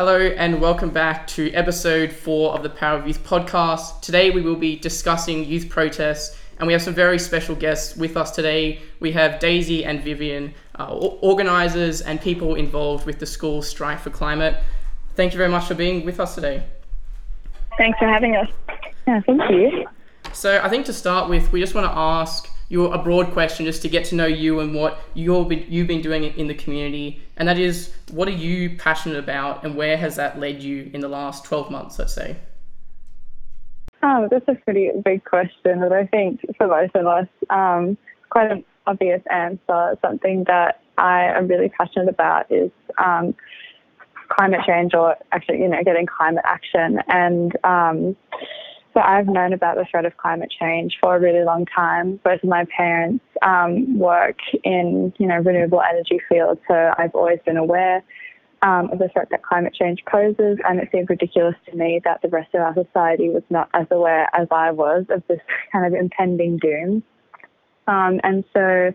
Hello and welcome back to episode four of the Power of Youth podcast. Today we will be discussing youth protests and we have some very special guests with us today. We have Daisy and Vivian, uh, organisers and people involved with the school strike for climate. Thank you very much for being with us today. Thanks for having us. Yeah, thank you. So I think to start with, we just want to ask you a broad question just to get to know you and what you've been, you've been doing in the community. And that is, what are you passionate about and where has that led you in the last 12 months, let's say? Oh, that's a pretty big question, but I think for most of us, um, quite an obvious answer. Something that I am really passionate about is um, climate change, or actually, you know, getting climate action. And um, so I've known about the threat of climate change for a really long time. Both of my parents um, work in, you know, renewable energy fields, so I've always been aware um, of the threat that climate change poses, and it seemed ridiculous to me that the rest of our society was not as aware as I was of this kind of impending doom. Um, and so,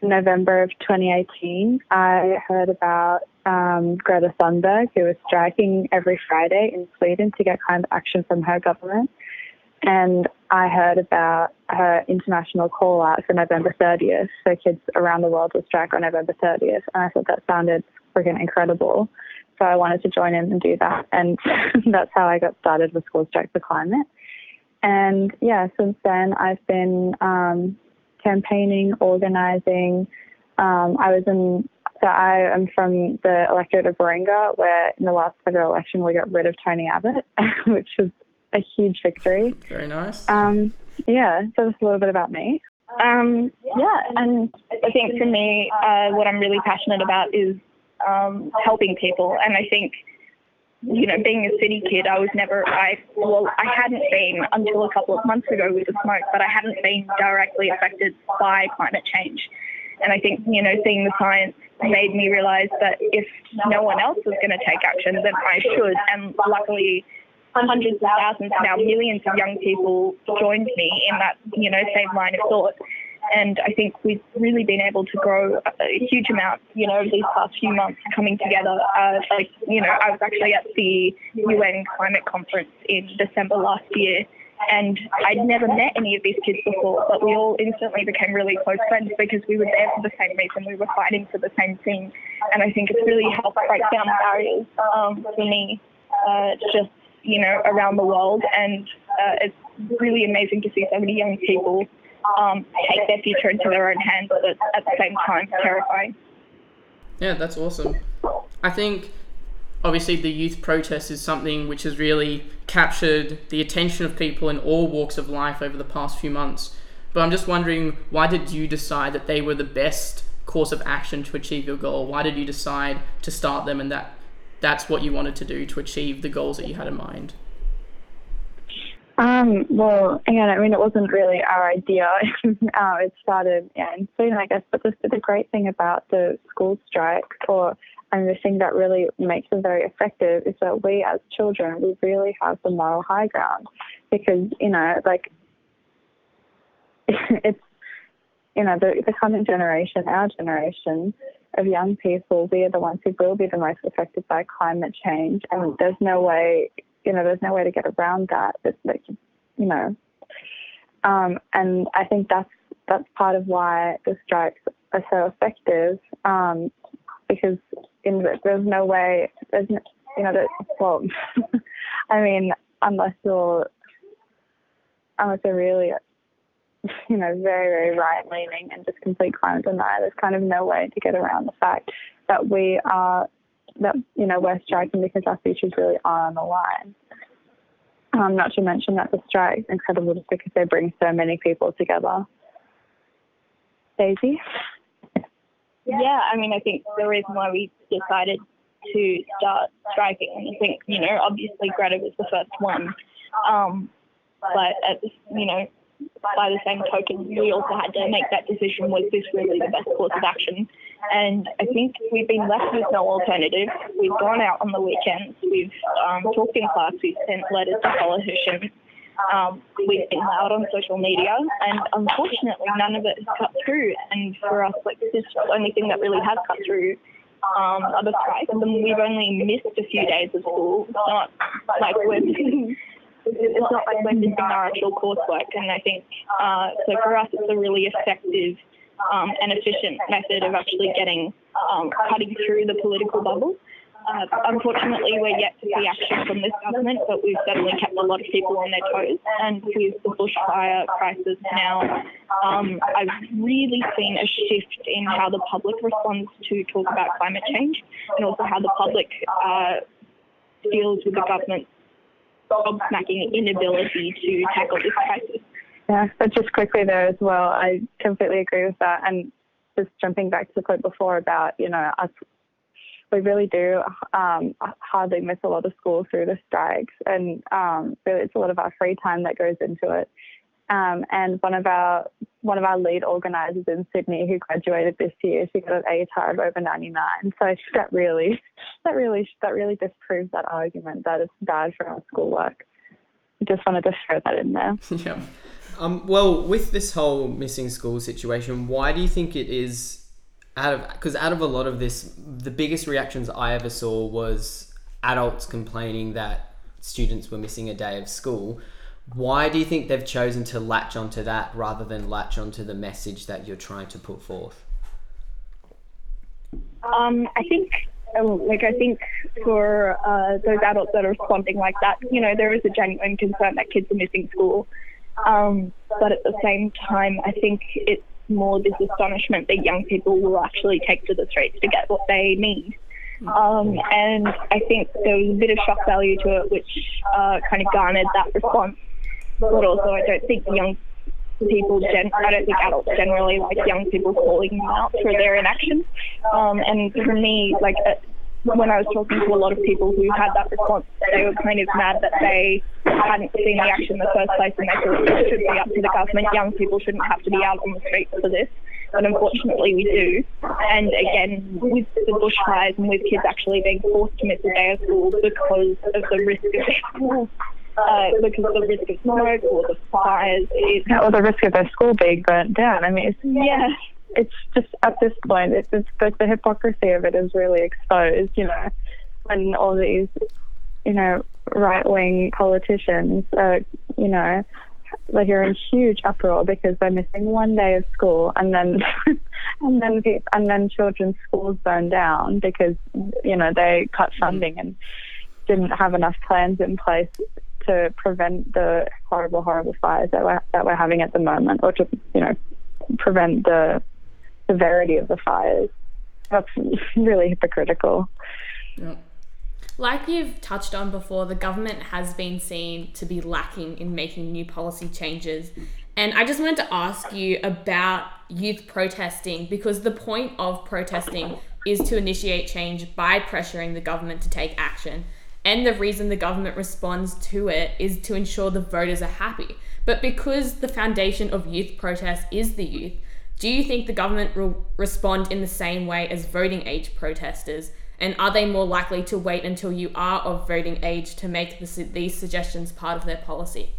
in November of 2018, I heard about um, Greta Thunberg, who was striking every Friday in Sweden to get climate action from her government. And I heard about her international call out for November 30th. So kids around the world will strike on November 30th. And I thought that sounded freaking incredible. So I wanted to join in and do that. And that's how I got started with School Strike for Climate. And yeah, since then I've been um, campaigning, organizing. Um, I was in, so I am from the electorate of Warringah, where in the last federal election we got rid of Tony Abbott, which was a huge victory. Very nice. Um, yeah, so that's a little bit about me. Um, yeah, and I think for me, uh, what I'm really passionate about is um, helping people. And I think, you know, being a city kid, I was never, I, well, I hadn't been until a couple of months ago with the smoke, but I hadn't been directly affected by climate change. And I think, you know, seeing the science made me realize that if no one else was going to take action, then I should. And luckily, hundreds of thousands, now millions of young people joined me in that, you know, same line of thought. And I think we've really been able to grow a huge amount, you know, these past few months coming together. Uh, like, you know, I was actually at the UN climate conference in December last year. And I'd never met any of these kids before, but we all instantly became really close friends because we were there for the same reason. We were fighting for the same thing. And I think it's really helped break down barriers um, for me, uh, just, you know, around the world. And uh, it's really amazing to see so many young people um, take their future into their own hands, but at the same time, terrifying. Yeah, that's awesome. I think obviously the youth protest is something which has really captured the attention of people in all walks of life over the past few months. But I'm just wondering, why did you decide that they were the best course of action to achieve your goal? Why did you decide to start them and that that's what you wanted to do to achieve the goals that you had in mind? Um, well, again, I mean, it wasn't really our idea. uh, it started yeah, in Sweden, I guess. But the, the great thing about the school strike, or and the thing that really makes them very effective, is that we as children, we really have the moral high ground, because you know, like it's you know the the coming generation, our generation of young people, we are the ones who will be the most affected by climate change, and there's no way you know, there's no way to get around that. It's like, you know, um, and I think that's that's part of why the strikes are so effective um, because in, there's no way, there's no, you know, that, well, I mean, unless you're unless you're really, you know, very very right leaning and just complete climate denier, there's kind of no way to get around the fact that we are that you know we're striking because our futures really are on the line. Um, not to mention that the strike is incredible just because they bring so many people together. Daisy? Yeah, I mean, I think the reason why we decided to start striking, I think, you know, obviously Greta was the first one. Um, but, at, you know, by the same token, we also had to make that decision was this really the best course of action? And I think we've been left with no alternative. We've gone out on the weekends, we've um, talked in class, we've sent letters to politicians, um, we've been loud on social media, and unfortunately, none of it has cut through. And for us, like, this is the only thing that really has cut through um, other strikes, and we've only missed a few days of school. It's not like we're it's not like we're missing our actual coursework. And I think uh, so for us, it's a really effective um, and efficient method of actually getting um, cutting through the political bubble. Uh, unfortunately, we're yet to see action from this government, but we've certainly kept a lot of people on their toes. And with the bushfire crisis now, um, I've really seen a shift in how the public responds to talk about climate change and also how the public uh, deals with the government's gobsmacking inability to tackle this crisis. Yeah, but just quickly there as well, I completely agree with that. And just jumping back to the quote before about, you know, us, we really do um, hardly miss a lot of school through the strikes. And um, really, it's a lot of our free time that goes into it. Um, and one of our one of our lead organisers in Sydney, who graduated this year, she got an ATAR of over 99. So that really, that really, that really disproves that argument that it's bad for our schoolwork. Just wanted to throw that in there. yeah. Um, well, with this whole missing school situation, why do you think it is out of because out of a lot of this, the biggest reactions I ever saw was adults complaining that students were missing a day of school. Why do you think they've chosen to latch onto that rather than latch onto the message that you're trying to put forth? Um, I think, oh, like, I think for uh, those adults that are responding like that, you know, there is a genuine concern that kids are missing school. Um, but at the same time, I think it's more this astonishment that young people will actually take to the streets to get what they need. Um, and I think there was a bit of shock value to it, which uh, kind of garnered that response. But also, I don't think young people, gen- I don't think adults generally like young people calling them out for their inaction. Um, and for me, like, uh, when I was talking to a lot of people who had that response, they were kind of mad that they hadn't seen the action in the first place and they thought it should be up to the government. Young people shouldn't have to be out on the streets for this. But unfortunately, we do. And again, with the bushfires and with kids actually being forced to miss a day of school because of the risk of uh, because of the risk of smoke or the fires. Or the risk of their school being burnt down. I mean, it's, yeah it's just at this point, it's, it's the, the hypocrisy of it is really exposed. You know, when all these, you know, right wing politicians, are, you know, like you're in huge uproar because they're missing one day of school, and then and then and then children's schools burn down because you know they cut funding and didn't have enough plans in place to prevent the horrible, horrible fires that we're that we're having at the moment, or to you know prevent the severity of the fires. That's really hypocritical. Like you've touched on before, the government has been seen to be lacking in making new policy changes. And I just wanted to ask you about youth protesting because the point of protesting is to initiate change by pressuring the government to take action. And the reason the government responds to it is to ensure the voters are happy. But because the foundation of youth protest is the youth, do you think the government will respond in the same way as voting age protesters? And are they more likely to wait until you are of voting age to make these suggestions part of their policy?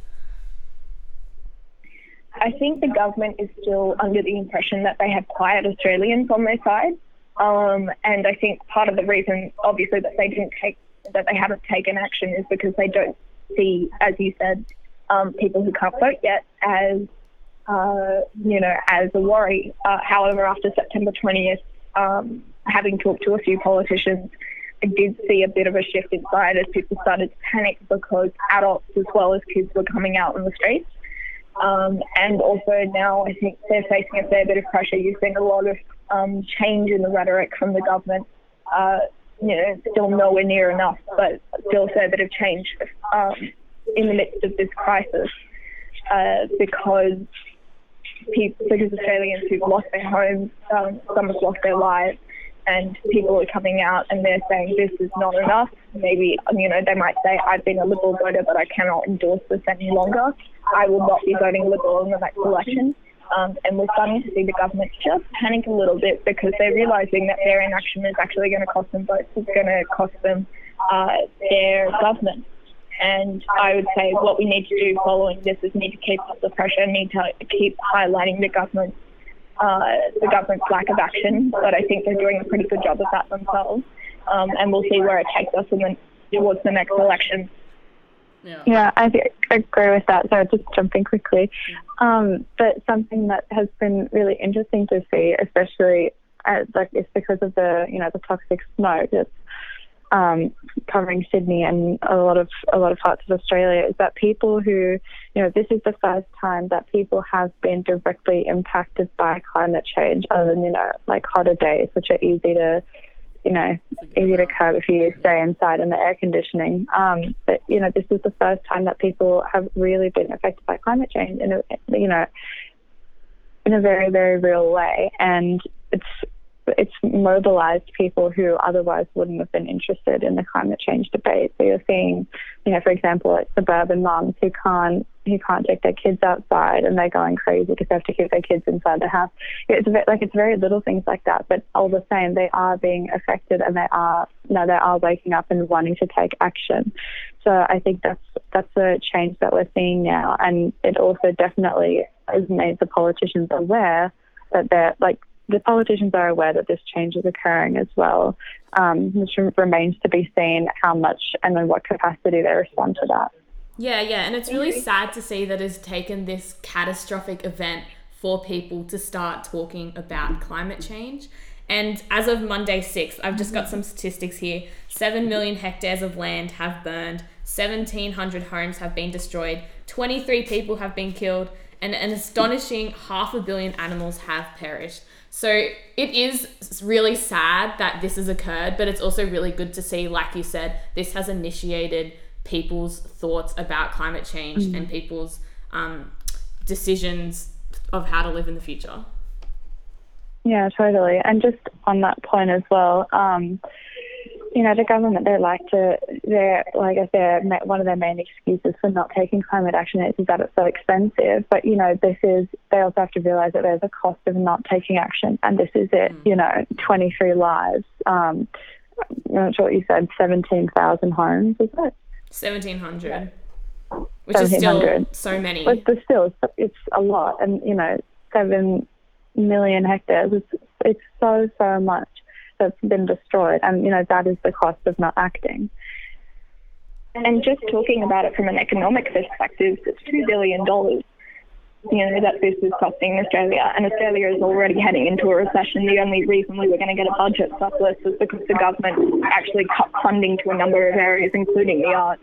I think the government is still under the impression that they have quiet Australians on their side. Um, and I think part of the reason, obviously, that they didn't take that they haven't taken action is because they don't see, as you said, um, people who can't vote yet as uh, you know, as a worry. Uh, however, after September 20th, um, having talked to a few politicians, I did see a bit of a shift inside as people started to panic because adults as well as kids were coming out on the streets. Um, and also now I think they're facing a fair bit of pressure. You've seen a lot of um, change in the rhetoric from the government. Uh, you know, still nowhere near enough, but still a fair bit of change um, in the midst of this crisis uh, because people, because Australians who've lost their homes, um, some have lost their lives, and people are coming out and they're saying this is not enough. Maybe, you know, they might say, I've been a Liberal voter, but I cannot endorse this any longer. I will not be voting Liberal in the next election. Um, and we're starting to see the government just panic a little bit because they're realizing that their inaction is actually going to cost them votes. It's going to cost them uh, their government. And I would say what we need to do following this is need to keep up the pressure, need to keep highlighting the government's uh, the government's lack of action, but I think they're doing a pretty good job of that themselves. Um, and we'll see where it takes us in the, towards the next election. Yeah. Yeah, I agree with that. So just jumping quickly, um, but something that has been really interesting to see, especially at, like it's because of the you know the toxic smoke that's um, covering Sydney and a lot of a lot of parts of Australia, is that people who you know this is the first time that people have been directly impacted by climate change, other than you know like hotter days, which are easy to you know, easy to curb if you stay inside in the air conditioning. Um, but you know, this is the first time that people have really been affected by climate change in a, you know, in a very very real way, and it's it's mobilized people who otherwise wouldn't have been interested in the climate change debate. So you're seeing, you know, for example, like suburban moms who can't who can't take their kids outside and they're going crazy because they have to keep their kids inside the house. It's a bit, like it's very little things like that, but all the same, they are being affected and they are no, they are waking up and wanting to take action. So I think that's that's a change that we're seeing now, and it also definitely has made the politicians aware that they're like the politicians are aware that this change is occurring as well, um, which remains to be seen how much and in what capacity they respond to that. Yeah, yeah, and it's really sad to see that it's taken this catastrophic event for people to start talking about climate change. And as of Monday 6th, I've just got some statistics here. 7 million hectares of land have burned, 1,700 homes have been destroyed, 23 people have been killed, and an astonishing half a billion animals have perished. So it is really sad that this has occurred, but it's also really good to see, like you said, this has initiated people's thoughts about climate change mm. and people's um, decisions of how to live in the future. Yeah, totally. And just on that point as well, um, you know, the government, they like to, they're, like I said, one of their main excuses for not taking climate action is that it's so expensive. But, you know, this is, they also have to realize that there's a cost of not taking action. And this is it, mm. you know, 23 lives. Um, I'm not sure what you said, 17,000 homes, is it? 1700 which is still so many but, but still it's a lot and you know seven million hectares it's, it's so so much that's been destroyed and you know that is the cost of not acting and just talking about it from an economic perspective it's two billion dollars you know, that this is costing Australia, and Australia is already heading into a recession. The only reason we were going to get a budget surplus was because the government actually cut funding to a number of areas, including the arts.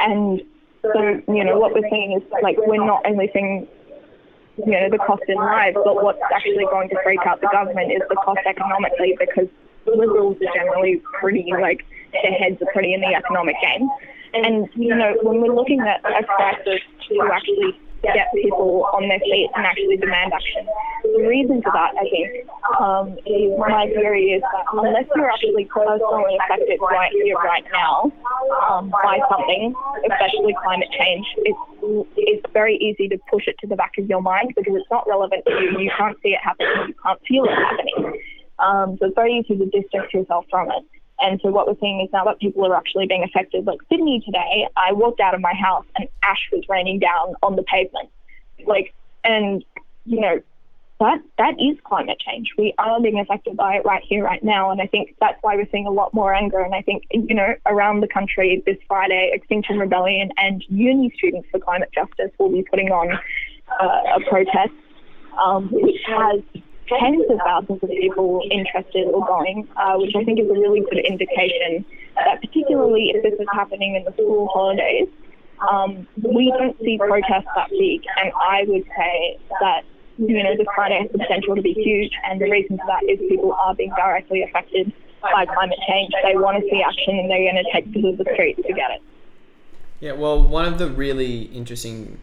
And so, you know, what we're seeing is like we're not only seeing, you know, the cost in lives, but what's actually going to freak out the government is the cost economically because liberals are generally pretty like their heads are pretty in the economic game. And you know, when we're looking at a crisis to actually get people on their feet and actually demand action. The reason for that, I think, um, is my theory is that unless you're actually personally affected right here, right now, um, by something, especially climate change, it's, it's very easy to push it to the back of your mind because it's not relevant to you. You can't see it happening. You can't feel it happening. Um, so it's very easy to distance yourself from it. And so what we're seeing is now that people are actually being affected. Like Sydney today, I walked out of my house and ash was raining down on the pavement. Like, and you know, that that is climate change. We are being affected by it right here, right now, and I think that's why we're seeing a lot more anger. And I think you know, around the country this Friday, Extinction Rebellion and uni students for climate justice will be putting on uh, a protest, um, which has tens of thousands of people interested or going, uh, which I think is a really good indication that particularly if this is happening in the school holidays, um, we don't see protests that big. And I would say that, you know, this Friday has the potential to be huge. And the reason for that is people are being directly affected by climate change. They want to see action and they're going to take to the streets to get it. Yeah, well, one of the really interesting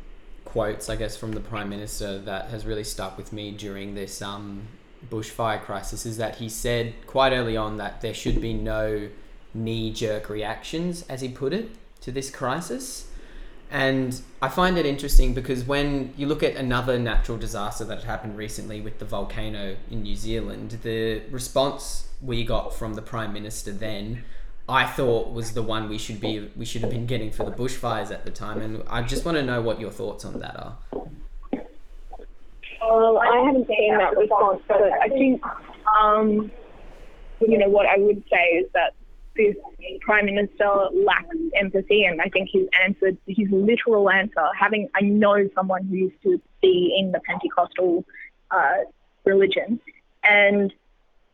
quotes, I guess, from the Prime Minister that has really stuck with me during this um, bushfire crisis is that he said quite early on that there should be no knee jerk reactions, as he put it, to this crisis. And I find it interesting because when you look at another natural disaster that happened recently with the volcano in New Zealand, the response we got from the Prime Minister then I thought was the one we should be we should have been getting for the bushfires at the time, and I just want to know what your thoughts on that are. Well, I haven't seen that response, but I think, um, you know, what I would say is that this prime minister lacks empathy, and I think his answer, his literal answer, having I know someone who used to be in the Pentecostal uh, religion, and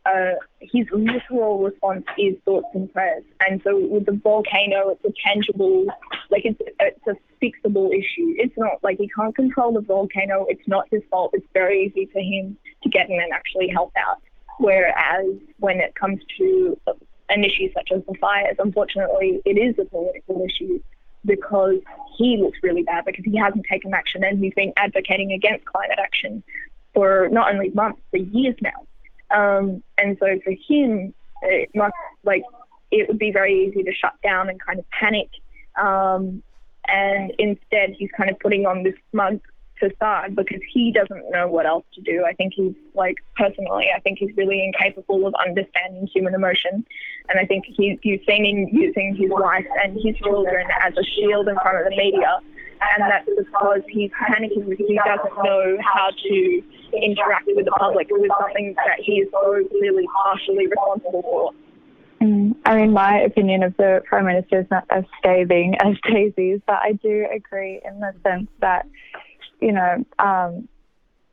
uh, his literal response is thoughts and prayers. And so with the volcano, it's a tangible, like it's it's a fixable issue. It's not like he can't control the volcano. It's not his fault. It's very easy for him to get in and actually help out. Whereas when it comes to an issue such as the fires, unfortunately, it is a political issue because he looks really bad because he hasn't taken action and he's been advocating against climate action for not only months, for years now. Um, and so for him, it must like it would be very easy to shut down and kind of panic. Um, and instead, he's kind of putting on this smug facade because he doesn't know what else to do. I think he's like personally, I think he's really incapable of understanding human emotion, and I think he, you've seen him using his wife and his children as a shield in front of the media, and that's because he's panicking because he doesn't know how to interact with the public with something that he is so clearly partially responsible for. Mm, I mean, my opinion of the Prime Minister is not as scathing as Daisy's, but I do agree in the sense that, you know, um,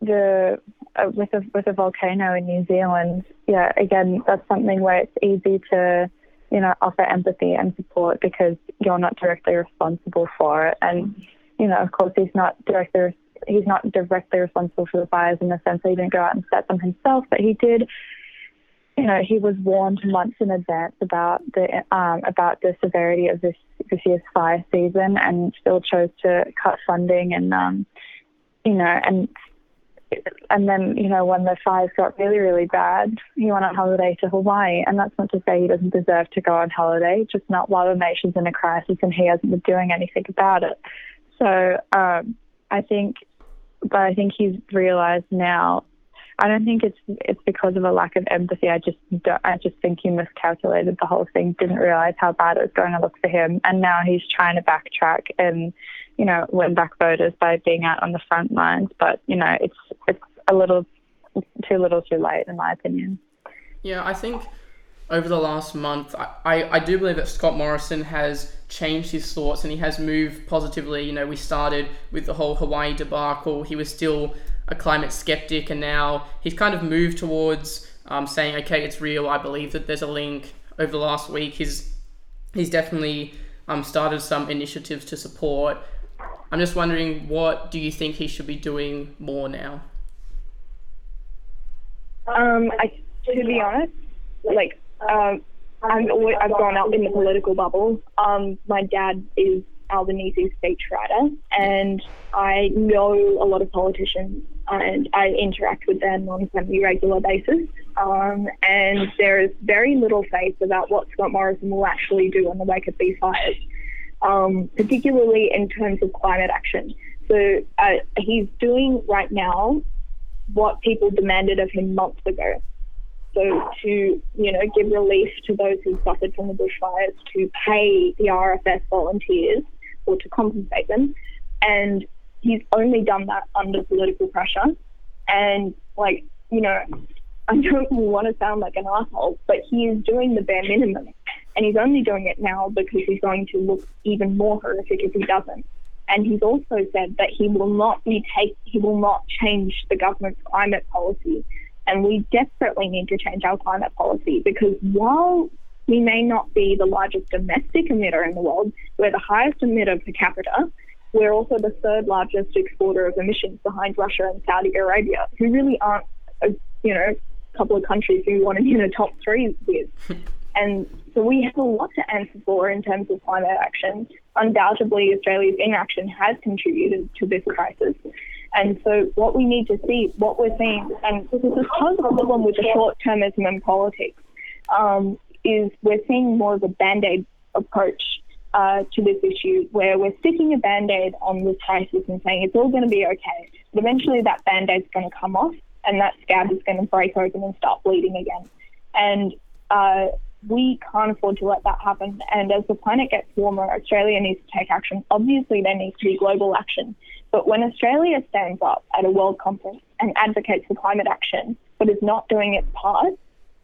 the uh, with a with a volcano in New Zealand, yeah, again, that's something where it's easy to, you know, offer empathy and support because you're not directly responsible for it, and you know, of course, he's not directly he's not directly responsible for the fires in the sense that he didn't go out and set them himself, but he did. You know, he was warned months in advance about the um, about the severity of this this year's fire season, and still chose to cut funding and um, you know and and then you know when the fires got really really bad, he went on holiday to Hawaii, and that's not to say he doesn't deserve to go on holiday, just not while the nation's in a crisis and he hasn't been doing anything about it. So um, I think but I think he's realised now. I don't think it's it's because of a lack of empathy. I just I just think he miscalculated the whole thing. Didn't realise how bad it was going to look for him, and now he's trying to backtrack and you know win back voters by being out on the front lines. But you know it's it's a little too little, too late, in my opinion. Yeah, I think over the last month, I, I, I, do believe that Scott Morrison has changed his thoughts and he has moved positively. You know, we started with the whole Hawaii debacle. He was still a climate skeptic, and now he's kind of moved towards um, saying, okay, it's real. I believe that there's a link. Over the last week, he's he's definitely um, started some initiatives to support. I'm just wondering, what do you think he should be doing more now? Um, I, to be honest, like um, I'm I've grown up in the political bubble. Um, my dad is Albanese's speechwriter, and I know a lot of politicians, and I interact with them on a semi-regular basis. Um, and there is very little faith about what Scott Morrison will actually do in the wake of these fires, um, particularly in terms of climate action. So uh, he's doing right now what people demanded of him months ago. So to, you know, give relief to those who suffered from the bushfires, to pay the RFS volunteers or to compensate them. And he's only done that under political pressure. And like, you know, I don't want to sound like an asshole, but he is doing the bare minimum. And he's only doing it now because he's going to look even more horrific if he doesn't. And he's also said that he will not be take he will not change the government's climate policy and we desperately need to change our climate policy because while we may not be the largest domestic emitter in the world, we're the highest emitter per capita. We're also the third largest exporter of emissions behind Russia and Saudi Arabia, who really aren't, a, you know, a couple of countries who want to be in the top three with. and so we have a lot to answer for in terms of climate action. Undoubtedly, Australia's inaction has contributed to this crisis. And so what we need to see, what we're seeing, and this is part of the problem with the short-termism in politics, um, is we're seeing more of a band-aid approach uh, to this issue where we're sticking a band-aid on this crisis and saying it's all going to be okay. But eventually that band-aid's going to come off and that scab is going to break open and start bleeding again. And uh, we can't afford to let that happen. And as the planet gets warmer, Australia needs to take action. Obviously, there needs to be global action. But when Australia stands up at a world conference and advocates for climate action, but is not doing its part,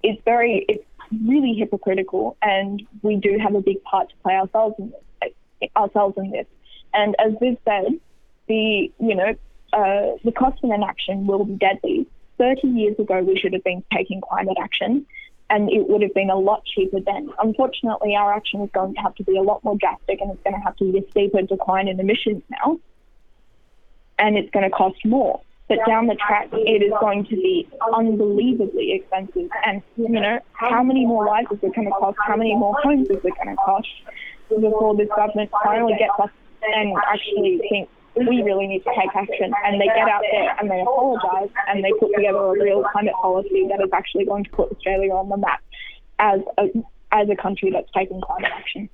it's very, it's really hypocritical. And we do have a big part to play ourselves in this. Ourselves in this. And as Viv said, the, you know, uh, the cost of inaction will be deadly. 30 years ago, we should have been taking climate action and it would have been a lot cheaper then. Unfortunately, our action is going to have to be a lot more drastic and it's going to have to be a steeper decline in emissions now. And it's going to cost more. But down the track, it is going to be unbelievably expensive. And, you know, how many more lives is it going to cost? How many more homes is it going to cost before this government finally gets us and actually thinks we really need to take action. And they get out there and they apologise and they put together a real climate policy that is actually going to put Australia on the map as a, as a country that's taking climate action.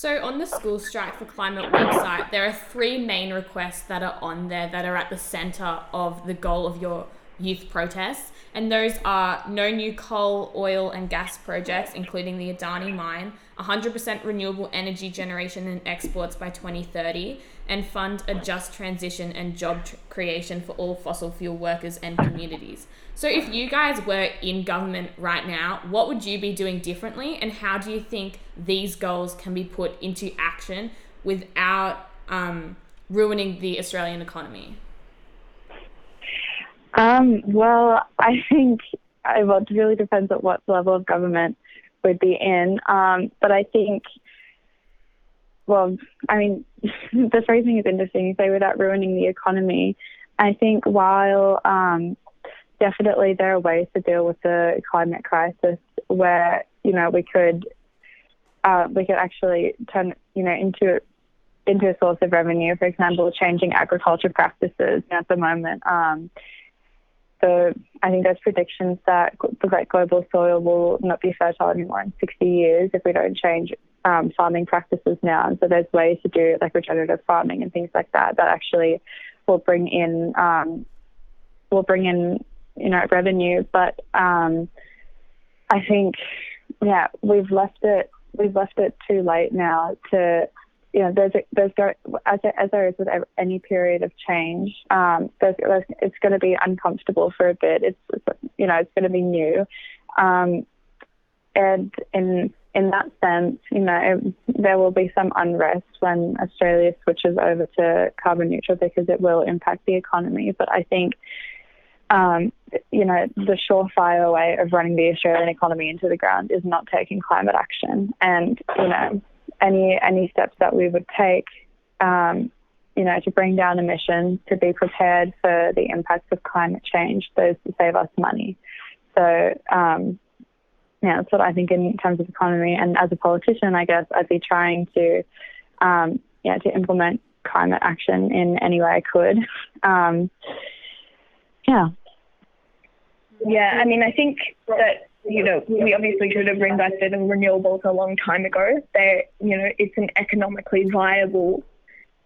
So, on the School Strike for Climate website, there are three main requests that are on there that are at the centre of the goal of your youth protests. And those are no new coal, oil, and gas projects, including the Adani mine, 100% renewable energy generation and exports by 2030, and fund a just transition and job tr- creation for all fossil fuel workers and communities. So, if you guys were in government right now, what would you be doing differently, and how do you think these goals can be put into action without um, ruining the Australian economy? Um, well, I think well, it really depends on what level of government we'd be in. Um, but I think, well, I mean, the phrasing is interesting. You say without ruining the economy. I think while um, definitely there are ways to deal with the climate crisis where you know we could uh, we could actually turn you know into into a source of revenue. For example, changing agriculture practices at the moment. Um, so I think there's predictions that the Great Global Soil will not be fertile anymore in 60 years if we don't change um, farming practices now. And so there's ways to do like regenerative farming and things like that that actually will bring in um, will bring in you know revenue. But um, I think yeah we've left it we've left it too late now to you know, there's a, there's go, as, there is with any period of change, um, there's, there's, it's going to be uncomfortable for a bit. It's, it's you know it's going to be new, um, and in in that sense, you know, there will be some unrest when Australia switches over to carbon neutral because it will impact the economy. But I think. Um, you know, the surefire way of running the Australian economy into the ground is not taking climate action. And, you know, any any steps that we would take, um, you know, to bring down emissions, to be prepared for the impacts of climate change, those to save us money. So, um, yeah, that's what I think in terms of economy. And as a politician, I guess I'd be trying to, um, yeah, to implement climate action in any way I could. Um, yeah. Yeah, I mean, I think that you know, we obviously should have invested in renewables a long time ago. They, you know, it's an economically viable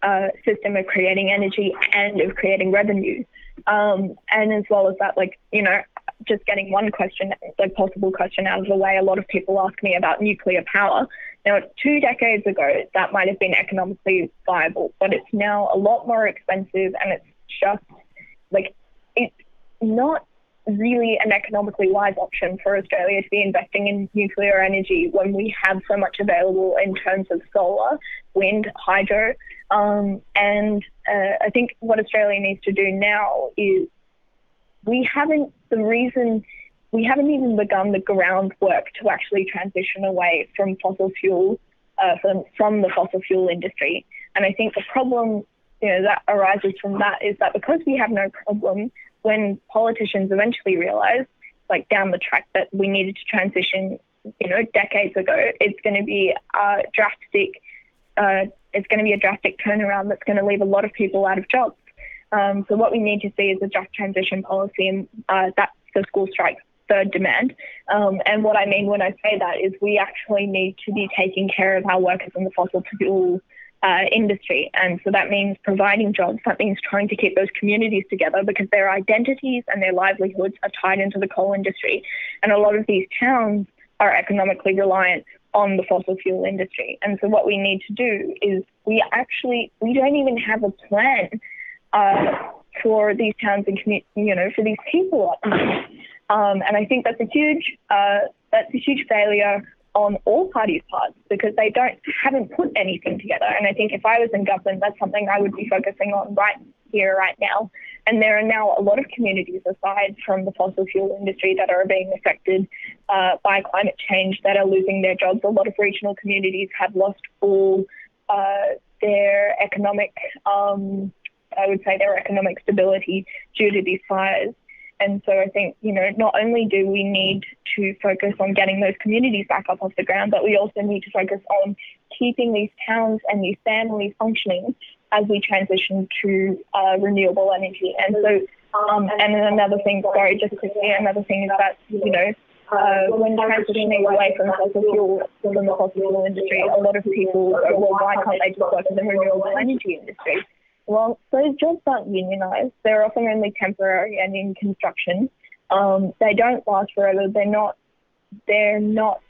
uh, system of creating energy and of creating revenue. Um, and as well as that, like, you know, just getting one question, a possible question out of the way, a lot of people ask me about nuclear power. Now, two decades ago, that might have been economically viable, but it's now a lot more expensive and it's just like, it's not really an economically wise option for Australia to be investing in nuclear energy when we have so much available in terms of solar, wind, hydro. Um, and uh, I think what Australia needs to do now is we haven't, the reason we haven't even begun the groundwork to actually transition away from fossil fuel, uh, from, from the fossil fuel industry. And I think the problem you know, that arises from that is that because we have no problem when politicians eventually realized, like down the track, that we needed to transition, you know, decades ago, it's going to be a drastic, uh, it's going to be a drastic turnaround that's going to leave a lot of people out of jobs. Um, so what we need to see is a just transition policy, and uh, that's the school strike third demand. Um, and what I mean when I say that is we actually need to be taking care of our workers in the fossil fuel uh, industry. And so that means providing jobs. That means trying to keep those communities together because their identities and their livelihoods are tied into the coal industry. And a lot of these towns are economically reliant on the fossil fuel industry. And so what we need to do is we actually, we don't even have a plan uh, for these towns and you know for these people. Um, and I think that's a huge uh, that's a huge failure on all parties' parts because they don't haven't put anything together. And I think if I was in government, that's something I would be focusing on right here, right now. And there are now a lot of communities aside from the fossil fuel industry that are being affected uh, by climate change that are losing their jobs. A lot of regional communities have lost all uh, their economic, um, I would say, their economic stability due to these fires. And so I think, you know, not only do we need to focus on getting those communities back up off the ground, but we also need to focus on keeping these towns and these families functioning as we transition to uh, renewable energy. And so, um, and another thing, sorry, just quickly, another thing is that, you know, uh, when transitioning away from fossil fuel, from the fossil fuel industry, a lot of people go, well, why can't they just work in the renewable energy industry? Well, those jobs aren't unionised. They're often only temporary and in construction. Um, they don't last forever. They're not. They're not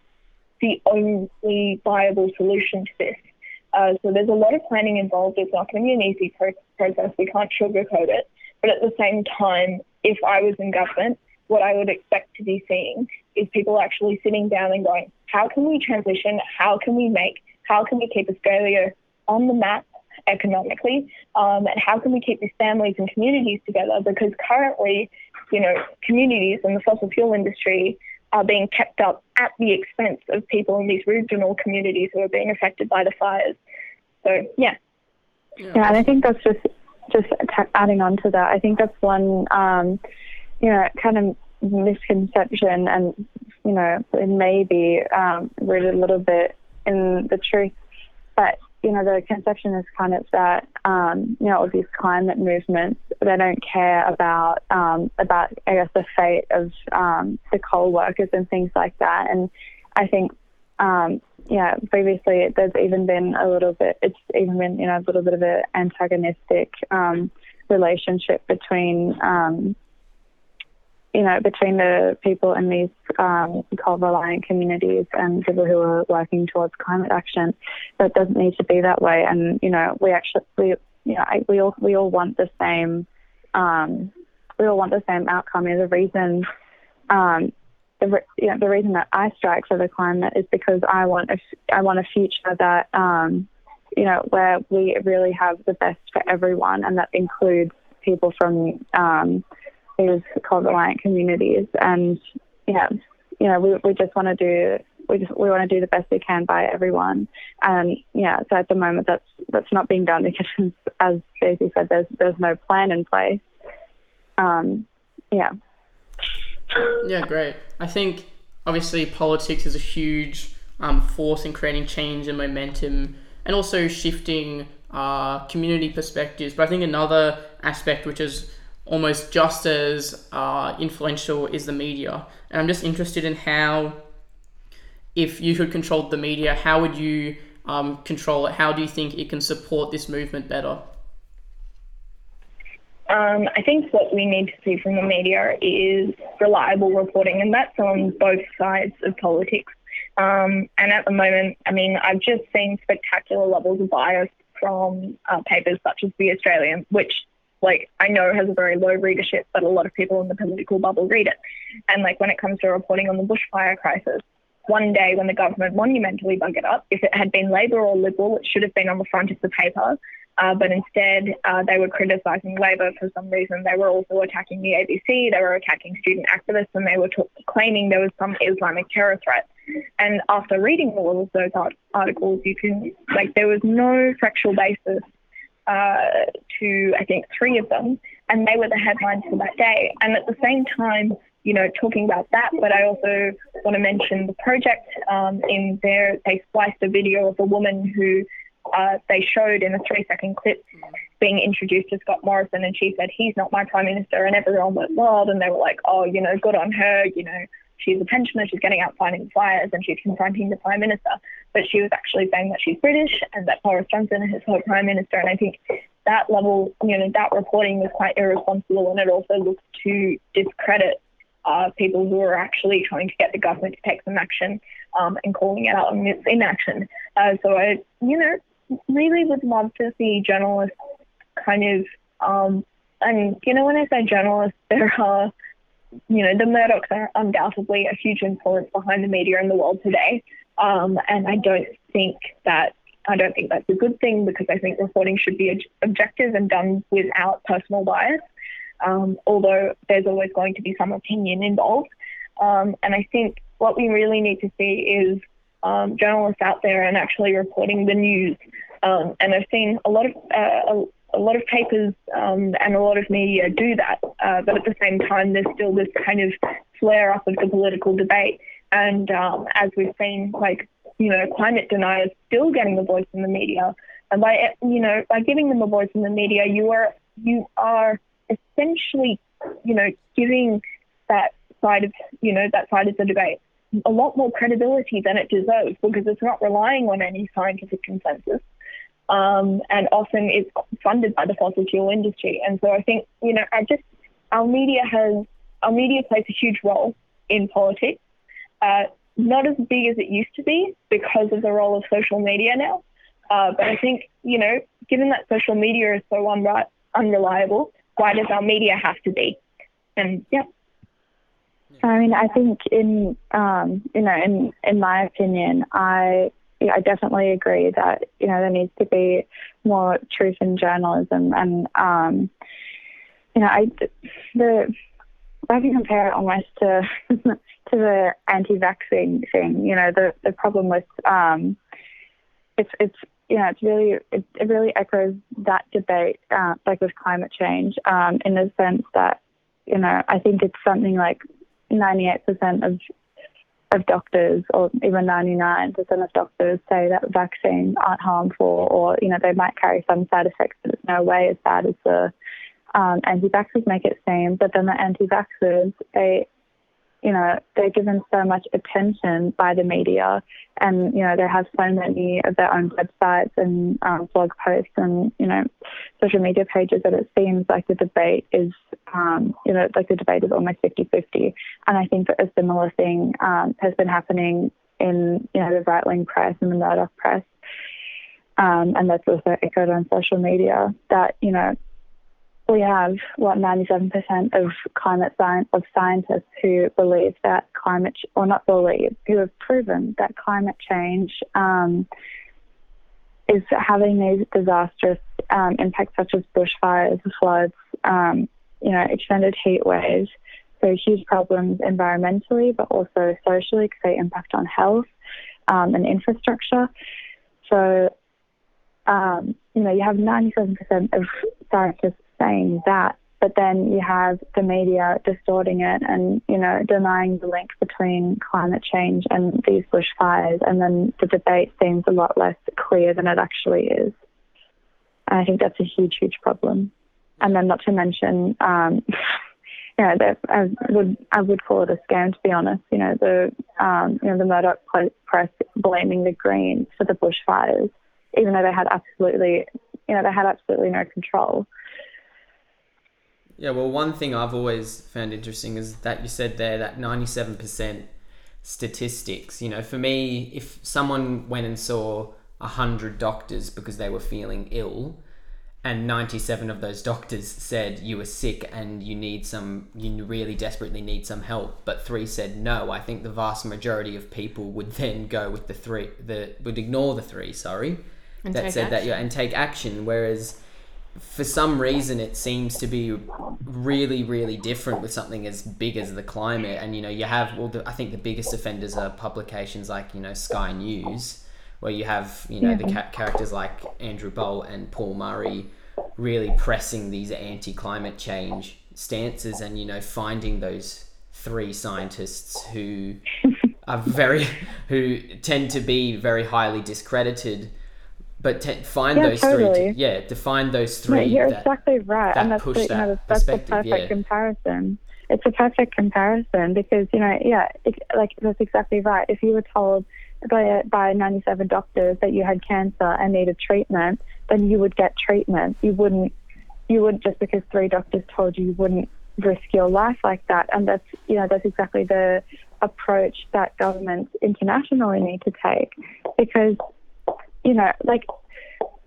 the only viable solution to this. Uh, so there's a lot of planning involved. It's not going to be an easy pro- process. We can't sugarcoat it. But at the same time, if I was in government, what I would expect to be seeing is people actually sitting down and going, how can we transition? How can we make? How can we keep Australia on the map economically? Um, and how can we keep these families and communities together? Because currently, you know, communities in the fossil fuel industry are being kept up at the expense of people in these regional communities who are being affected by the fires. So, yeah. Yeah, and I think that's just just adding on to that. I think that's one, um, you know, kind of misconception, and you know, it may be um, rooted a little bit in the truth, but you know, the conception is kind of that, um, you know, all these climate movements, they don't care about, um, about, I guess, the fate of um, the coal workers and things like that. And I think, um, yeah, previously there's even been a little bit, it's even been, you know, a little bit of an antagonistic um, relationship between, um, you know, between the people in these um, coal-reliant communities and people who are working towards climate action. That doesn't need to be that way. And you know, we actually, we, you know, we all we all want the same. Um, we all want the same outcome. the reason, um, the you know, the reason that I strike for the climate is because I want a I want a future that um, you know where we really have the best for everyone, and that includes people from um, these coal-reliant communities, and yeah, you know, we we just want to do we just we want to do the best we can by everyone, and yeah, so at the moment that's that's not being done because, as Daisy said, there's there's no plan in place. Um, yeah. Yeah, great. I think obviously politics is a huge um, force in creating change and momentum, and also shifting uh, community perspectives. But I think another aspect which is almost just as uh, influential is the media. And I'm just interested in how, if you could control the media, how would you um, control it? How do you think it can support this movement better? Um, I think what we need to see from the media is reliable reporting, and that's on both sides of politics. Um, and at the moment, I mean, I've just seen spectacular levels of bias from uh, papers such as The Australian, which like I know has a very low readership, but a lot of people in the political bubble read it. And like when it comes to reporting on the bushfire crisis, one day when the government monumentally buggered up, if it had been Labor or Liberal, it should have been on the front of the paper. Uh, but instead, uh, they were criticising Labor for some reason. They were also attacking the ABC, they were attacking student activists, and they were t- claiming there was some Islamic terror threat. And after reading all of those art- articles, you can, like, there was no factual basis uh, to, I think, three of them, and they were the headlines for that day. And at the same time, you know, talking about that, but I also want to mention the project. Um, in there, they spliced a video of a woman who uh, they showed in a three second clip being introduced to Scott Morrison, and she said, He's not my prime minister. And everyone went wild, and they were like, Oh, you know, good on her, you know, she's a pensioner, she's getting out fighting fires, and she's confronting the prime minister. But she was actually saying that she's British and that Boris Johnson is her prime minister. And I think that level, you know, that reporting was quite irresponsible, and it also looks to discredit uh, people who are actually trying to get the government to take some action um, and calling it out on its inaction. Uh, so I, you know, really would love to see journalists kind of um, and you know, when I say journalists, there are, you know, the Murdochs are undoubtedly a huge influence behind the media in the world today. Um, and I don't think that I don't think that's a good thing because I think reporting should be objective and done without personal bias. Um, although there's always going to be some opinion involved. Um, and I think what we really need to see is um, journalists out there and actually reporting the news. Um, and I've seen a lot of uh, a, lot of papers um, and a lot of media do that, uh, but at the same time, there's still this kind of flare up of the political debate. And um, as we've seen, like you know, climate deniers still getting a voice in the media, and by you know by giving them a voice in the media, you are you are essentially you know giving that side of you know that side of the debate a lot more credibility than it deserves because it's not relying on any scientific consensus. Um, and often it's funded by the fossil fuel industry. And so I think, you know, I just, our media has, our media plays a huge role in politics. Uh, not as big as it used to be because of the role of social media now. Uh, but I think, you know, given that social media is so unri- unreliable, why does our media have to be? And yeah. I mean, I think in um, you know, in in my opinion, I I definitely agree that you know there needs to be more truth in journalism, and um, you know, I the I can compare it almost to to the anti-vaccine thing. You know, the the problem with um, it's it's you know, it's really it, it really echoes that debate, uh, like with climate change, um, in the sense that you know I think it's something like 98% of of doctors, or even 99% of doctors, say that vaccines aren't harmful, or you know they might carry some side effects, but it's no way as bad as the um, anti-vaxxers make it seem. But then the anti-vaxxers, they you know, they're given so much attention by the media and, you know, they have so many of their own websites and um, blog posts and, you know, social media pages that it seems like the debate is, um, you know, like the debate is almost 50-50. And I think that a similar thing um, has been happening in, you know, the right-wing press and the Murdoch press. Um, and that's also echoed on social media that, you know, we have what 97% of climate science of scientists who believe that climate or not believe who have proven that climate change um, is having these disastrous um, impacts such as bushfires, floods, um, you know, extended heat waves. So huge problems environmentally, but also socially because they impact on health um, and infrastructure. So um, you know, you have 97% of scientists saying that, but then you have the media distorting it and, you know, denying the link between climate change and these bushfires. And then the debate seems a lot less clear than it actually is. And I think that's a huge, huge problem. And then not to mention, um, you know, I would I would call it a scam to be honest. You know, the um, you know the Murdoch press blaming the Greens for the bushfires, even though they had absolutely you know they had absolutely no control. Yeah, well, one thing I've always found interesting is that you said there that 97% statistics. You know, for me, if someone went and saw 100 doctors because they were feeling ill, and 97 of those doctors said you were sick and you need some you really desperately need some help but three said no i think the vast majority of people would then go with the three the would ignore the three sorry and that said action. that yeah and take action whereas for some reason it seems to be really really different with something as big as the climate and you know you have well the, i think the biggest offenders are publications like you know sky news where you have you know yeah. the ca- characters like andrew bolt and paul murray really pressing these anti-climate change stances and you know finding those three scientists who are very who tend to be very highly discredited but to find yeah, those totally. three, to, yeah, to find those three. Yeah, you're that, exactly right, that and that's push the, you know, that that's the perfect yeah. comparison. It's a perfect comparison because you know, yeah, it, like that's exactly right. If you were told by by 97 doctors that you had cancer and needed treatment, then you would get treatment. You wouldn't, you wouldn't just because three doctors told you, you wouldn't risk your life like that. And that's you know that's exactly the approach that governments internationally need to take because you know like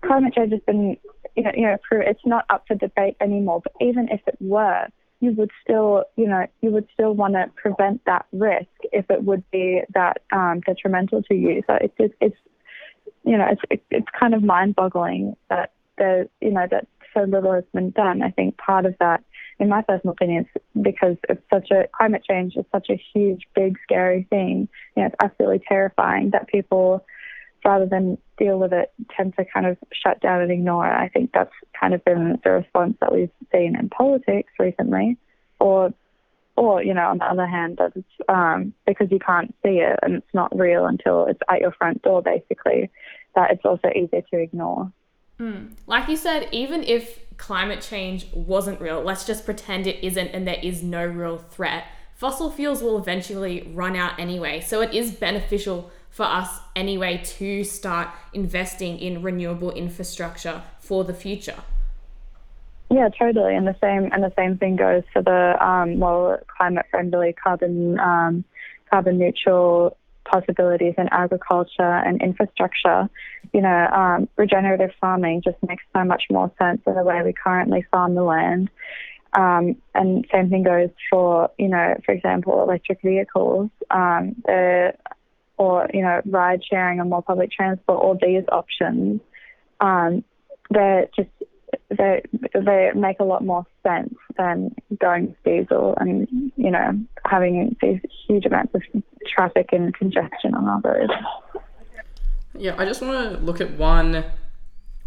climate change has been you know, you know, it's not up for debate anymore. But even if it were, you would still, you know, you would still want to prevent that risk if it would be that um, detrimental to you. So it's, it's, it's you know, it's, it's kind of mind-boggling that the, you know, that so little has been done. I think part of that, in my personal opinion, is because it's such a climate change is such a huge, big, scary thing. You know, it's absolutely terrifying that people rather than deal with it, tend to kind of shut down and ignore it. I think that's kind of been the response that we've seen in politics recently, or, or you know, on the other hand, that it's um, because you can't see it and it's not real until it's at your front door, basically. That it's also easier to ignore. Mm. Like you said, even if climate change wasn't real, let's just pretend it isn't and there is no real threat. Fossil fuels will eventually run out anyway, so it is beneficial for us anyway to start investing in renewable infrastructure for the future. Yeah, totally. And the same and the same thing goes for the um, more climate friendly, carbon um, carbon neutral possibilities in agriculture and infrastructure. You know, um, regenerative farming just makes so much more sense than the way we currently farm the land. Um, and same thing goes for, you know, for example, electric vehicles. Um, the or you know ride sharing or more public transport, all these options, um, they just they they make a lot more sense than going diesel and you know having these huge amounts of traffic and congestion on our roads. Yeah, I just want to look at one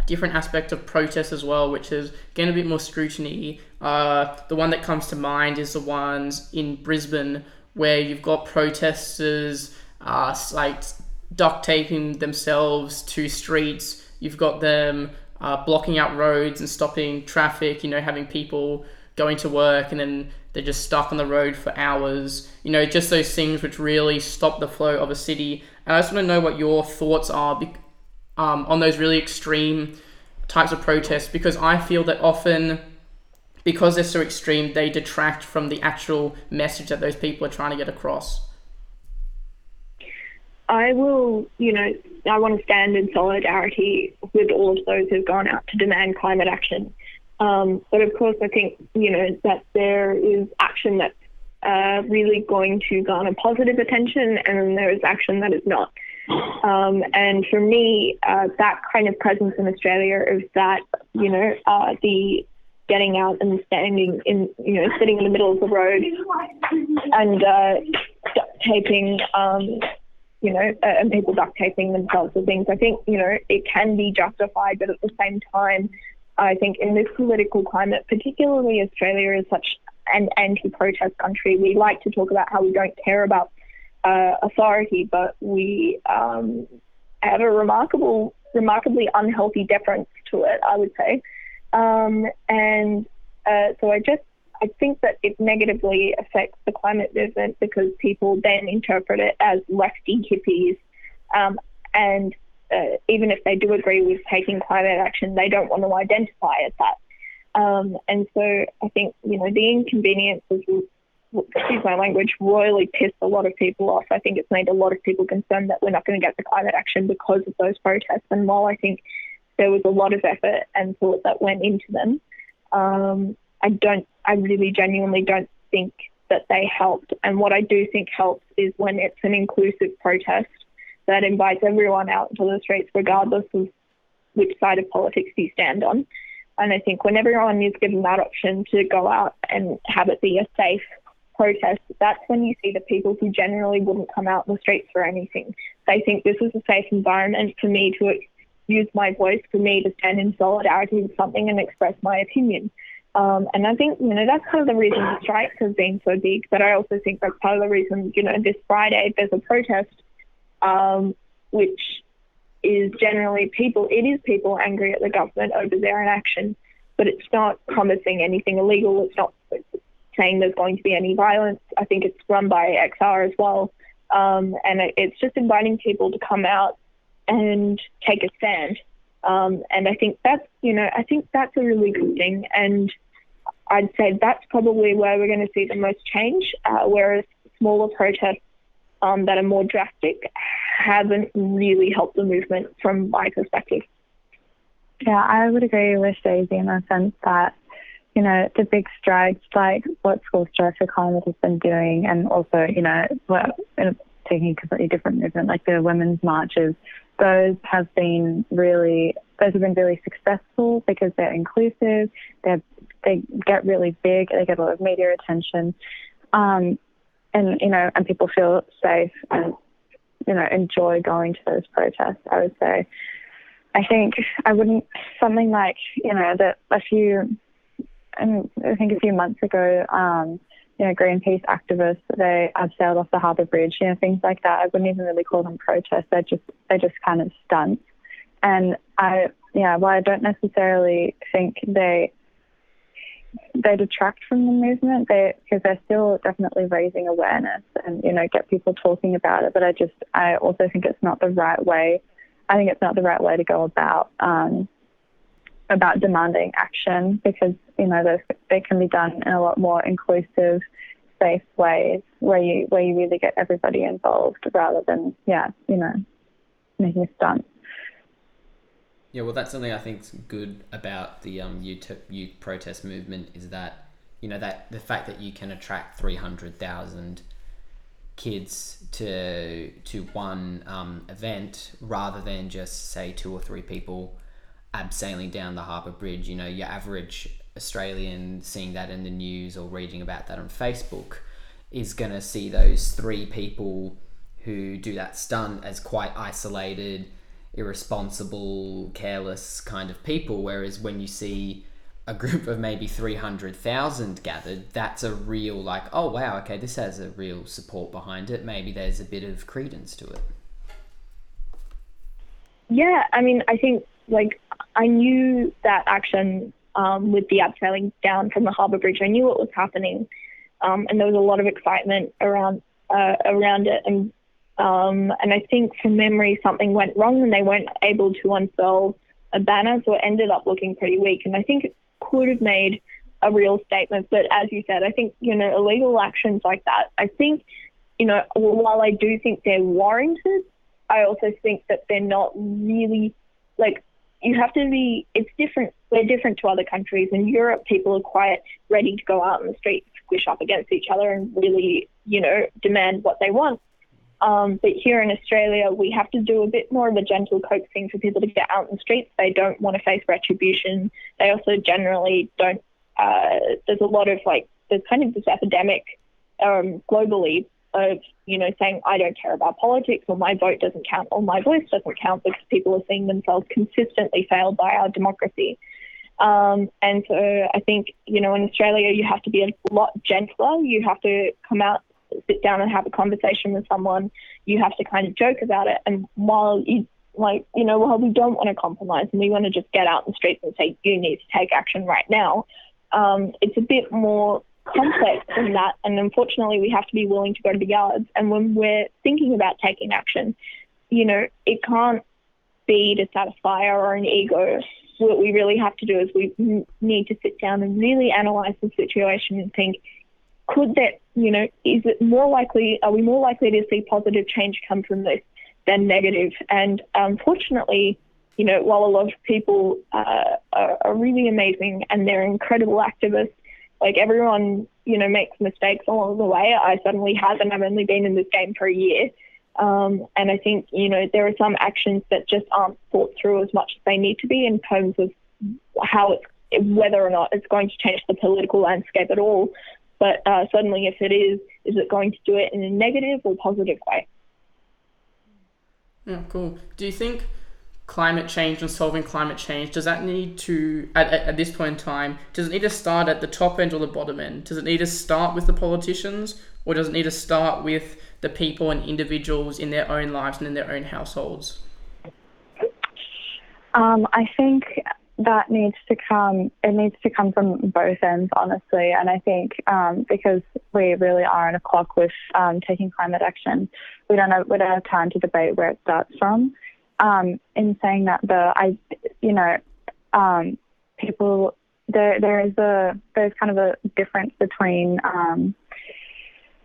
different aspect of protest as well, which is getting a bit more scrutiny. Uh, the one that comes to mind is the ones in Brisbane where you've got protesters uh, like duct taping themselves to streets. You've got them uh, blocking out roads and stopping traffic. You know, having people going to work and then they're just stuck on the road for hours. You know, just those things which really stop the flow of a city. And I just want to know what your thoughts are um, on those really extreme types of protests because I feel that often because they're so extreme, they detract from the actual message that those people are trying to get across. I will, you know, I want to stand in solidarity with all of those who've gone out to demand climate action. Um, but of course, I think, you know, that there is action that's uh, really going to garner positive attention, and there is action that is not. Um, and for me, uh, that kind of presence in Australia is that, you know, uh, the getting out and standing in, you know, sitting in the middle of the road and uh, taping um, you know, and people duct taping themselves and things. I think, you know, it can be justified, but at the same time, I think in this political climate, particularly Australia is such an anti-protest country, we like to talk about how we don't care about uh, authority, but we um, have a remarkable, remarkably unhealthy deference to it, I would say. Um, and uh, so I just I think that it negatively affects the climate movement because people then interpret it as lefty hippies. Um, and uh, even if they do agree with taking climate action, they don't want to identify as that. Um, and so I think, you know, the inconveniences, excuse my language, royally pissed a lot of people off. I think it's made a lot of people concerned that we're not going to get the climate action because of those protests. And while I think there was a lot of effort and thought that went into them, um, I don't, I really genuinely don't think that they helped. And what I do think helps is when it's an inclusive protest that invites everyone out into the streets, regardless of which side of politics you stand on. And I think when everyone is given that option to go out and have it be a safe protest, that's when you see the people who generally wouldn't come out in the streets for anything. They think this is a safe environment for me to use my voice, for me to stand in solidarity with something and express my opinion. Um, and I think, you know, that's kind of the reason the strikes have been so big. But I also think that's part of the reason, you know, this Friday there's a protest, um, which is generally people, it is people angry at the government over their inaction, but it's not promising anything illegal. It's not saying there's going to be any violence. I think it's run by XR as well. Um, and it's just inviting people to come out and take a stand. Um, and I think that's, you know, I think that's a really good thing. And I'd say that's probably where we're going to see the most change, uh, whereas smaller protests um, that are more drastic haven't really helped the movement from my perspective. Yeah, I would agree with Daisy in the sense that, you know, the big strikes like what School Strike for Climate has been doing, and also, you know, well, taking a completely different movement like the women's marches, those have been really those have been really successful because they're inclusive, they they get really big, they get a lot of media attention, um, and you know, and people feel safe and you know enjoy going to those protests. I would say. I think I wouldn't something like you know that a few, I think a few months ago, um, you know, Greenpeace activists they have sailed off the harbour bridge, you know, things like that. I wouldn't even really call them protests. They're just they're just kind of stunts. And I yeah, well, I don't necessarily think they they detract from the movement they because they're still definitely raising awareness and you know get people talking about it but i just i also think it's not the right way I think it's not the right way to go about um, about demanding action because you know they can be done in a lot more inclusive, safe ways where you where you really get everybody involved rather than yeah you know making a stunt. Yeah, well, that's something I think's good about the um, youth, youth protest movement is that you know that the fact that you can attract three hundred thousand kids to to one um, event rather than just say two or three people abseiling down the harbour bridge. You know, your average Australian seeing that in the news or reading about that on Facebook is going to see those three people who do that stunt as quite isolated, irresponsible, careless kind of people. Whereas when you see a group of maybe 300,000 gathered, that's a real, like, oh wow, okay, this has a real support behind it. Maybe there's a bit of credence to it. Yeah, I mean, I think, like, I knew that action um, with the abseiling down from the harbour bridge. I knew what was happening, um, and there was a lot of excitement around uh, around it. And um, and I think from memory, something went wrong, and they weren't able to unfurl a banner, so it ended up looking pretty weak. And I think it could have made a real statement. But as you said, I think, you know, illegal actions like that, I think, you know, while I do think they're warranted, I also think that they're not really like you have to be it's different we're different to other countries in europe people are quite ready to go out in the street squish up against each other and really you know demand what they want um, but here in Australia, we have to do a bit more of a gentle coaxing for people to get out in the streets. They don't want to face retribution. They also generally don't. Uh, there's a lot of like, there's kind of this epidemic um, globally of, you know, saying, I don't care about politics or my vote doesn't count or my voice doesn't count because people are seeing themselves consistently failed by our democracy. Um, and so I think, you know, in Australia, you have to be a lot gentler. You have to come out sit down and have a conversation with someone, you have to kind of joke about it. And while you like, you know, while we don't want to compromise and we want to just get out in the streets and say you need to take action right now, um, it's a bit more complex than that. And unfortunately, we have to be willing to go to the yards. And when we're thinking about taking action, you know, it can't be to satisfy our own ego. What we really have to do is we need to sit down and really analyze the situation and think, could that, you know, is it more likely, are we more likely to see positive change come from this than negative? And unfortunately, you know, while a lot of people uh, are, are really amazing and they're incredible activists, like everyone, you know, makes mistakes along the way. I certainly haven't. I've only been in this game for a year. Um, and I think, you know, there are some actions that just aren't thought through as much as they need to be in terms of how it's, whether or not it's going to change the political landscape at all. But uh, suddenly, if it is, is it going to do it in a negative or positive way? Yeah, cool. Do you think climate change and solving climate change does that need to at, at, at, this point in time does it need to start at the top end or the bottom end? Does it need to start with the politicians or does it need to start with the people and individuals in their own lives and in their own households? Um, i think that needs to come it needs to come from both ends honestly. And i think um, because we really are in a clock with um, taking climate action we don't have we don't have time to debate where it starts from um, in saying that the i you know um, people there there is a there's kind of a difference between um,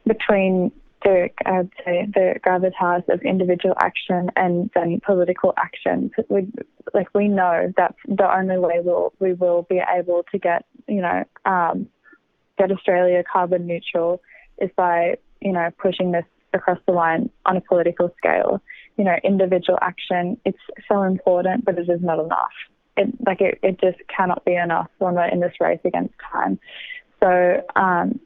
between the I'd say the gravitas of individual action and then political action. We like we know that the only way we'll we will be able to get you know um, get Australia carbon neutral is by you know pushing this across the line on a political scale. You know, individual action it's so important, but it is not enough. It like it, it just cannot be enough when we're in this race against time. So um,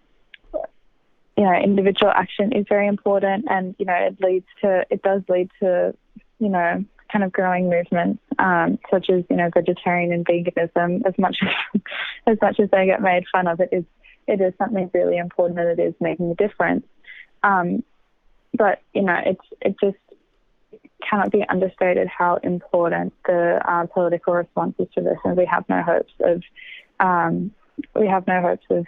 you know, individual action is very important, and you know, it leads to it does lead to you know kind of growing movements um, such as you know vegetarian and veganism. As much as as much as they get made fun of, it is it is something really important and it is making a difference. Um, but you know, it's it just cannot be understated how important the uh, political response is to this, and we have no hopes of um, we have no hopes of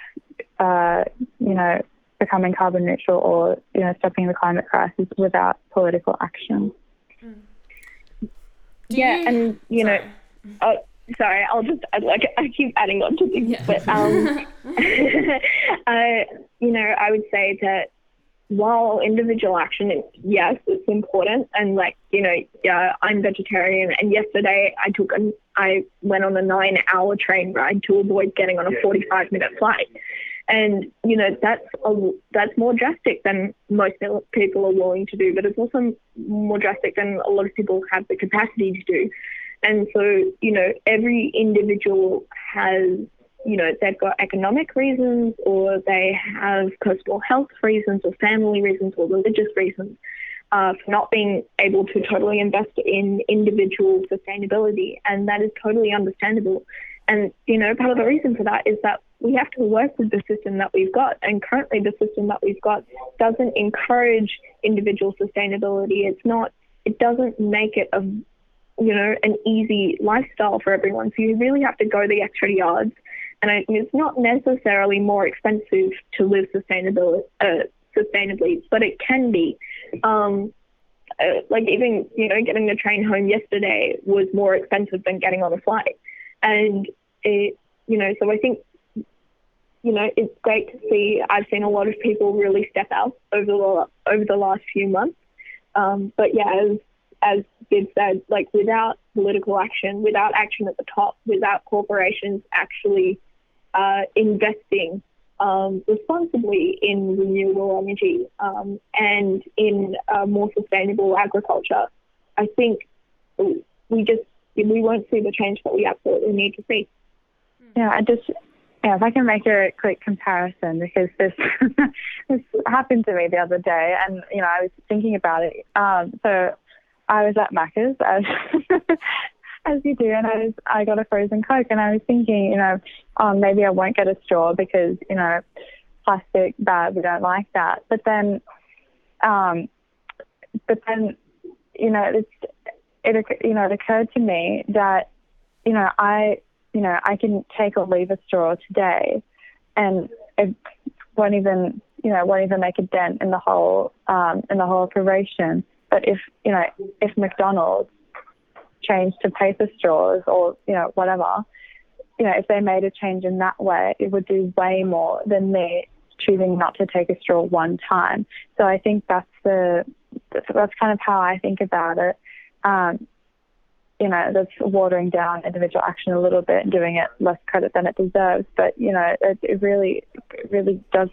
uh, you know becoming carbon neutral or you know stopping the climate crisis without political action. Mm. yeah, you, and you sorry. know, oh, sorry, I'll just I, like I keep adding on to things, yeah. but um, uh, you know, I would say that while individual action is yes, it's important, and like you know, yeah, I'm vegetarian, and yesterday I took I went on a nine-hour train ride to avoid getting on a 45-minute flight. And you know that's a, that's more drastic than most people are willing to do, but it's also more drastic than a lot of people have the capacity to do. And so you know every individual has you know they've got economic reasons or they have personal health reasons or family reasons or religious reasons uh, for not being able to totally invest in individual sustainability, and that is totally understandable. And you know part of the reason for that is that we have to work with the system that we've got. And currently, the system that we've got doesn't encourage individual sustainability. It's not. It doesn't make it a, you know, an easy lifestyle for everyone. So you really have to go the extra yards. And it's not necessarily more expensive to live sustainability, uh, sustainably, but it can be. Um, uh, like even you know getting the train home yesterday was more expensive than getting on a flight, and it you know so I think you know, it's great to see. I've seen a lot of people really step out over the over the last few months. Um, but yeah, as as Viv said, like without political action, without action at the top, without corporations actually uh, investing um, responsibly in renewable energy um, and in uh, more sustainable agriculture, I think we just we won't see the change that we absolutely need to see. Yeah, I just yeah, if I can make a quick comparison, because this this happened to me the other day, and you know I was thinking about it. Um, so I was at Macca's as as you do, and I was I got a frozen coke, and I was thinking, you know, um, maybe I won't get a straw because you know plastic bad, we don't like that. But then, um, but then, you know, it's it you know it occurred to me that you know I you know, I can take or leave a straw today, and it won't even, you know, won't even make a dent in the whole um, in the whole operation. But if you know, if McDonald's changed to paper straws or you know whatever, you know, if they made a change in that way, it would do way more than me choosing not to take a straw one time. So I think that's the that's kind of how I think about it. Um, you know, that's watering down individual action a little bit and doing it less credit than it deserves. But, you know, it, it really, really does,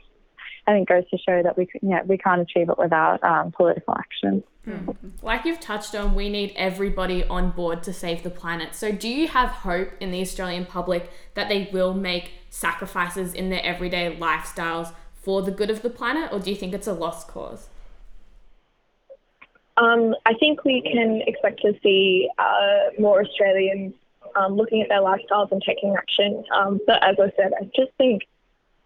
I think, goes to show that we, you know, we can't achieve it without um, political action. Hmm. Like you've touched on, we need everybody on board to save the planet. So, do you have hope in the Australian public that they will make sacrifices in their everyday lifestyles for the good of the planet, or do you think it's a lost cause? Um, I think we can expect to see uh, more Australians um, looking at their lifestyles and taking action. Um, but as I said, I just think,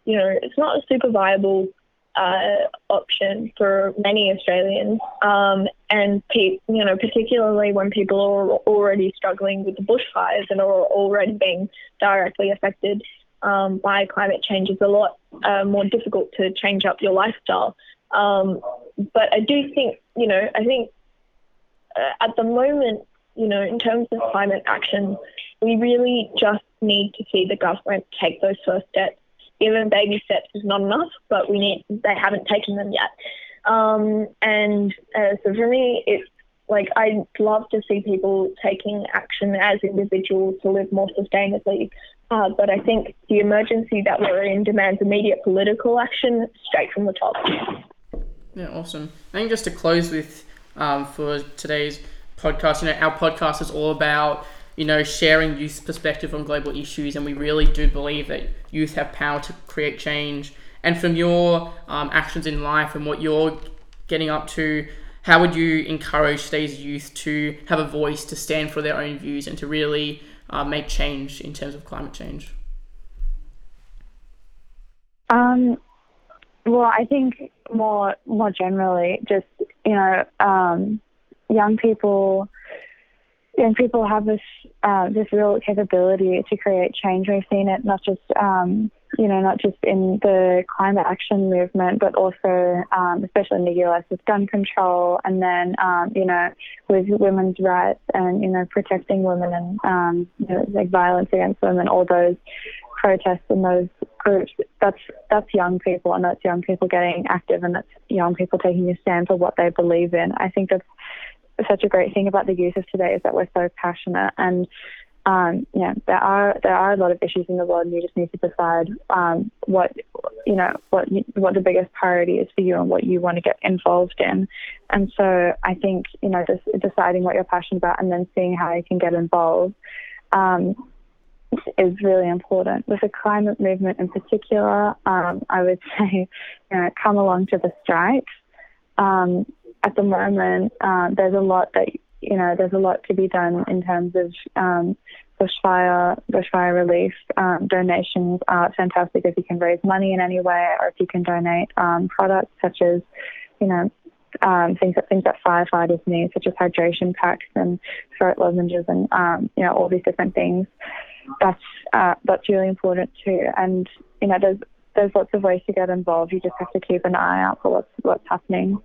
you know, it's not a super viable uh, option for many Australians, um, and pe- you know, particularly when people are already struggling with the bushfires and are already being directly affected um, by climate change, it's a lot uh, more difficult to change up your lifestyle. Um, but I do think, you know, I think uh, at the moment, you know, in terms of climate action, we really just need to see the government take those first steps. Even baby steps is not enough, but we need they haven't taken them yet. Um, and uh, so for me, it's like I'd love to see people taking action as individuals to live more sustainably. Uh, but I think the emergency that we're in demands immediate political action straight from the top. Yeah, awesome. I think just to close with um, for today's podcast, you know, our podcast is all about you know sharing youth perspective on global issues, and we really do believe that youth have power to create change. And from your um, actions in life and what you're getting up to, how would you encourage today's youth to have a voice, to stand for their own views, and to really uh, make change in terms of climate change? Um, well, I think more more generally, just you know, um, young people, young people have this uh, this real capability to create change. We've seen it not just um, you know not just in the climate action movement, but also um, especially in the US with gun control, and then um, you know with women's rights and you know protecting women and um, you know, like violence against women, all those protests and those groups, that's that's young people and that's young people getting active and that's young people taking a stand for what they believe in. I think that's such a great thing about the youth of today is that we're so passionate and um, yeah, there are there are a lot of issues in the world, and you just need to decide um, what you know what what the biggest priority is for you and what you want to get involved in. And so I think you know just deciding what you're passionate about and then seeing how you can get involved. Um, is really important. With the climate movement in particular, um, I would say, you know, come along to the strikes. Um, at the moment, uh, there's a lot that you know, there's a lot to be done in terms of um, bushfire, bushfire relief. Um, donations are fantastic if you can raise money in any way, or if you can donate um, products such as, you know, um, things that things that firefighters need, such as hydration packs and throat lozenges, and um, you know all these different things that's uh, that's really important too. And you know, there's there's lots of ways to get involved. You just have to keep an eye out for what's what's happening.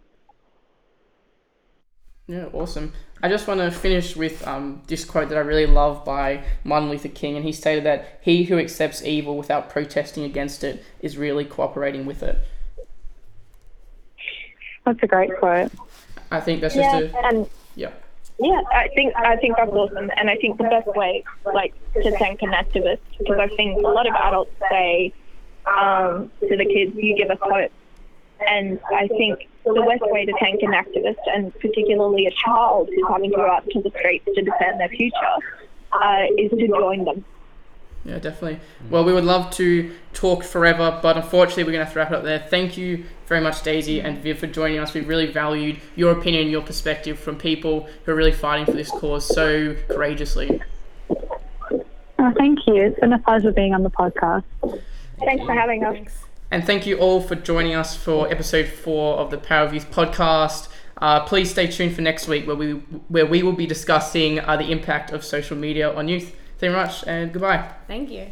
Yeah, awesome. I just want to finish with um, this quote that I really love by Martin Luther King, and he stated that he who accepts evil without protesting against it is really cooperating with it. That's a great quote. I think that's yeah, just a and yeah. Yeah, I think I think that's awesome, and I think the best way, like, to thank an activist, because I think a lot of adults say um, to the kids, "You give us hope," and I think the best way to thank an activist, and particularly a child who's having to go out to the streets to defend their future, uh, is to join them. Yeah, definitely. Well, we would love to talk forever, but unfortunately, we're going to have to wrap it up there. Thank you very much, Daisy and Viv, for joining us. We really valued your opinion, your perspective from people who are really fighting for this cause so courageously. Oh, thank you. It's been a pleasure being on the podcast. Thanks for having us. And thank you all for joining us for episode four of the Power of Youth podcast. Uh, please stay tuned for next week, where we where we will be discussing uh, the impact of social media on youth. Thank you very much, and goodbye. Thank you.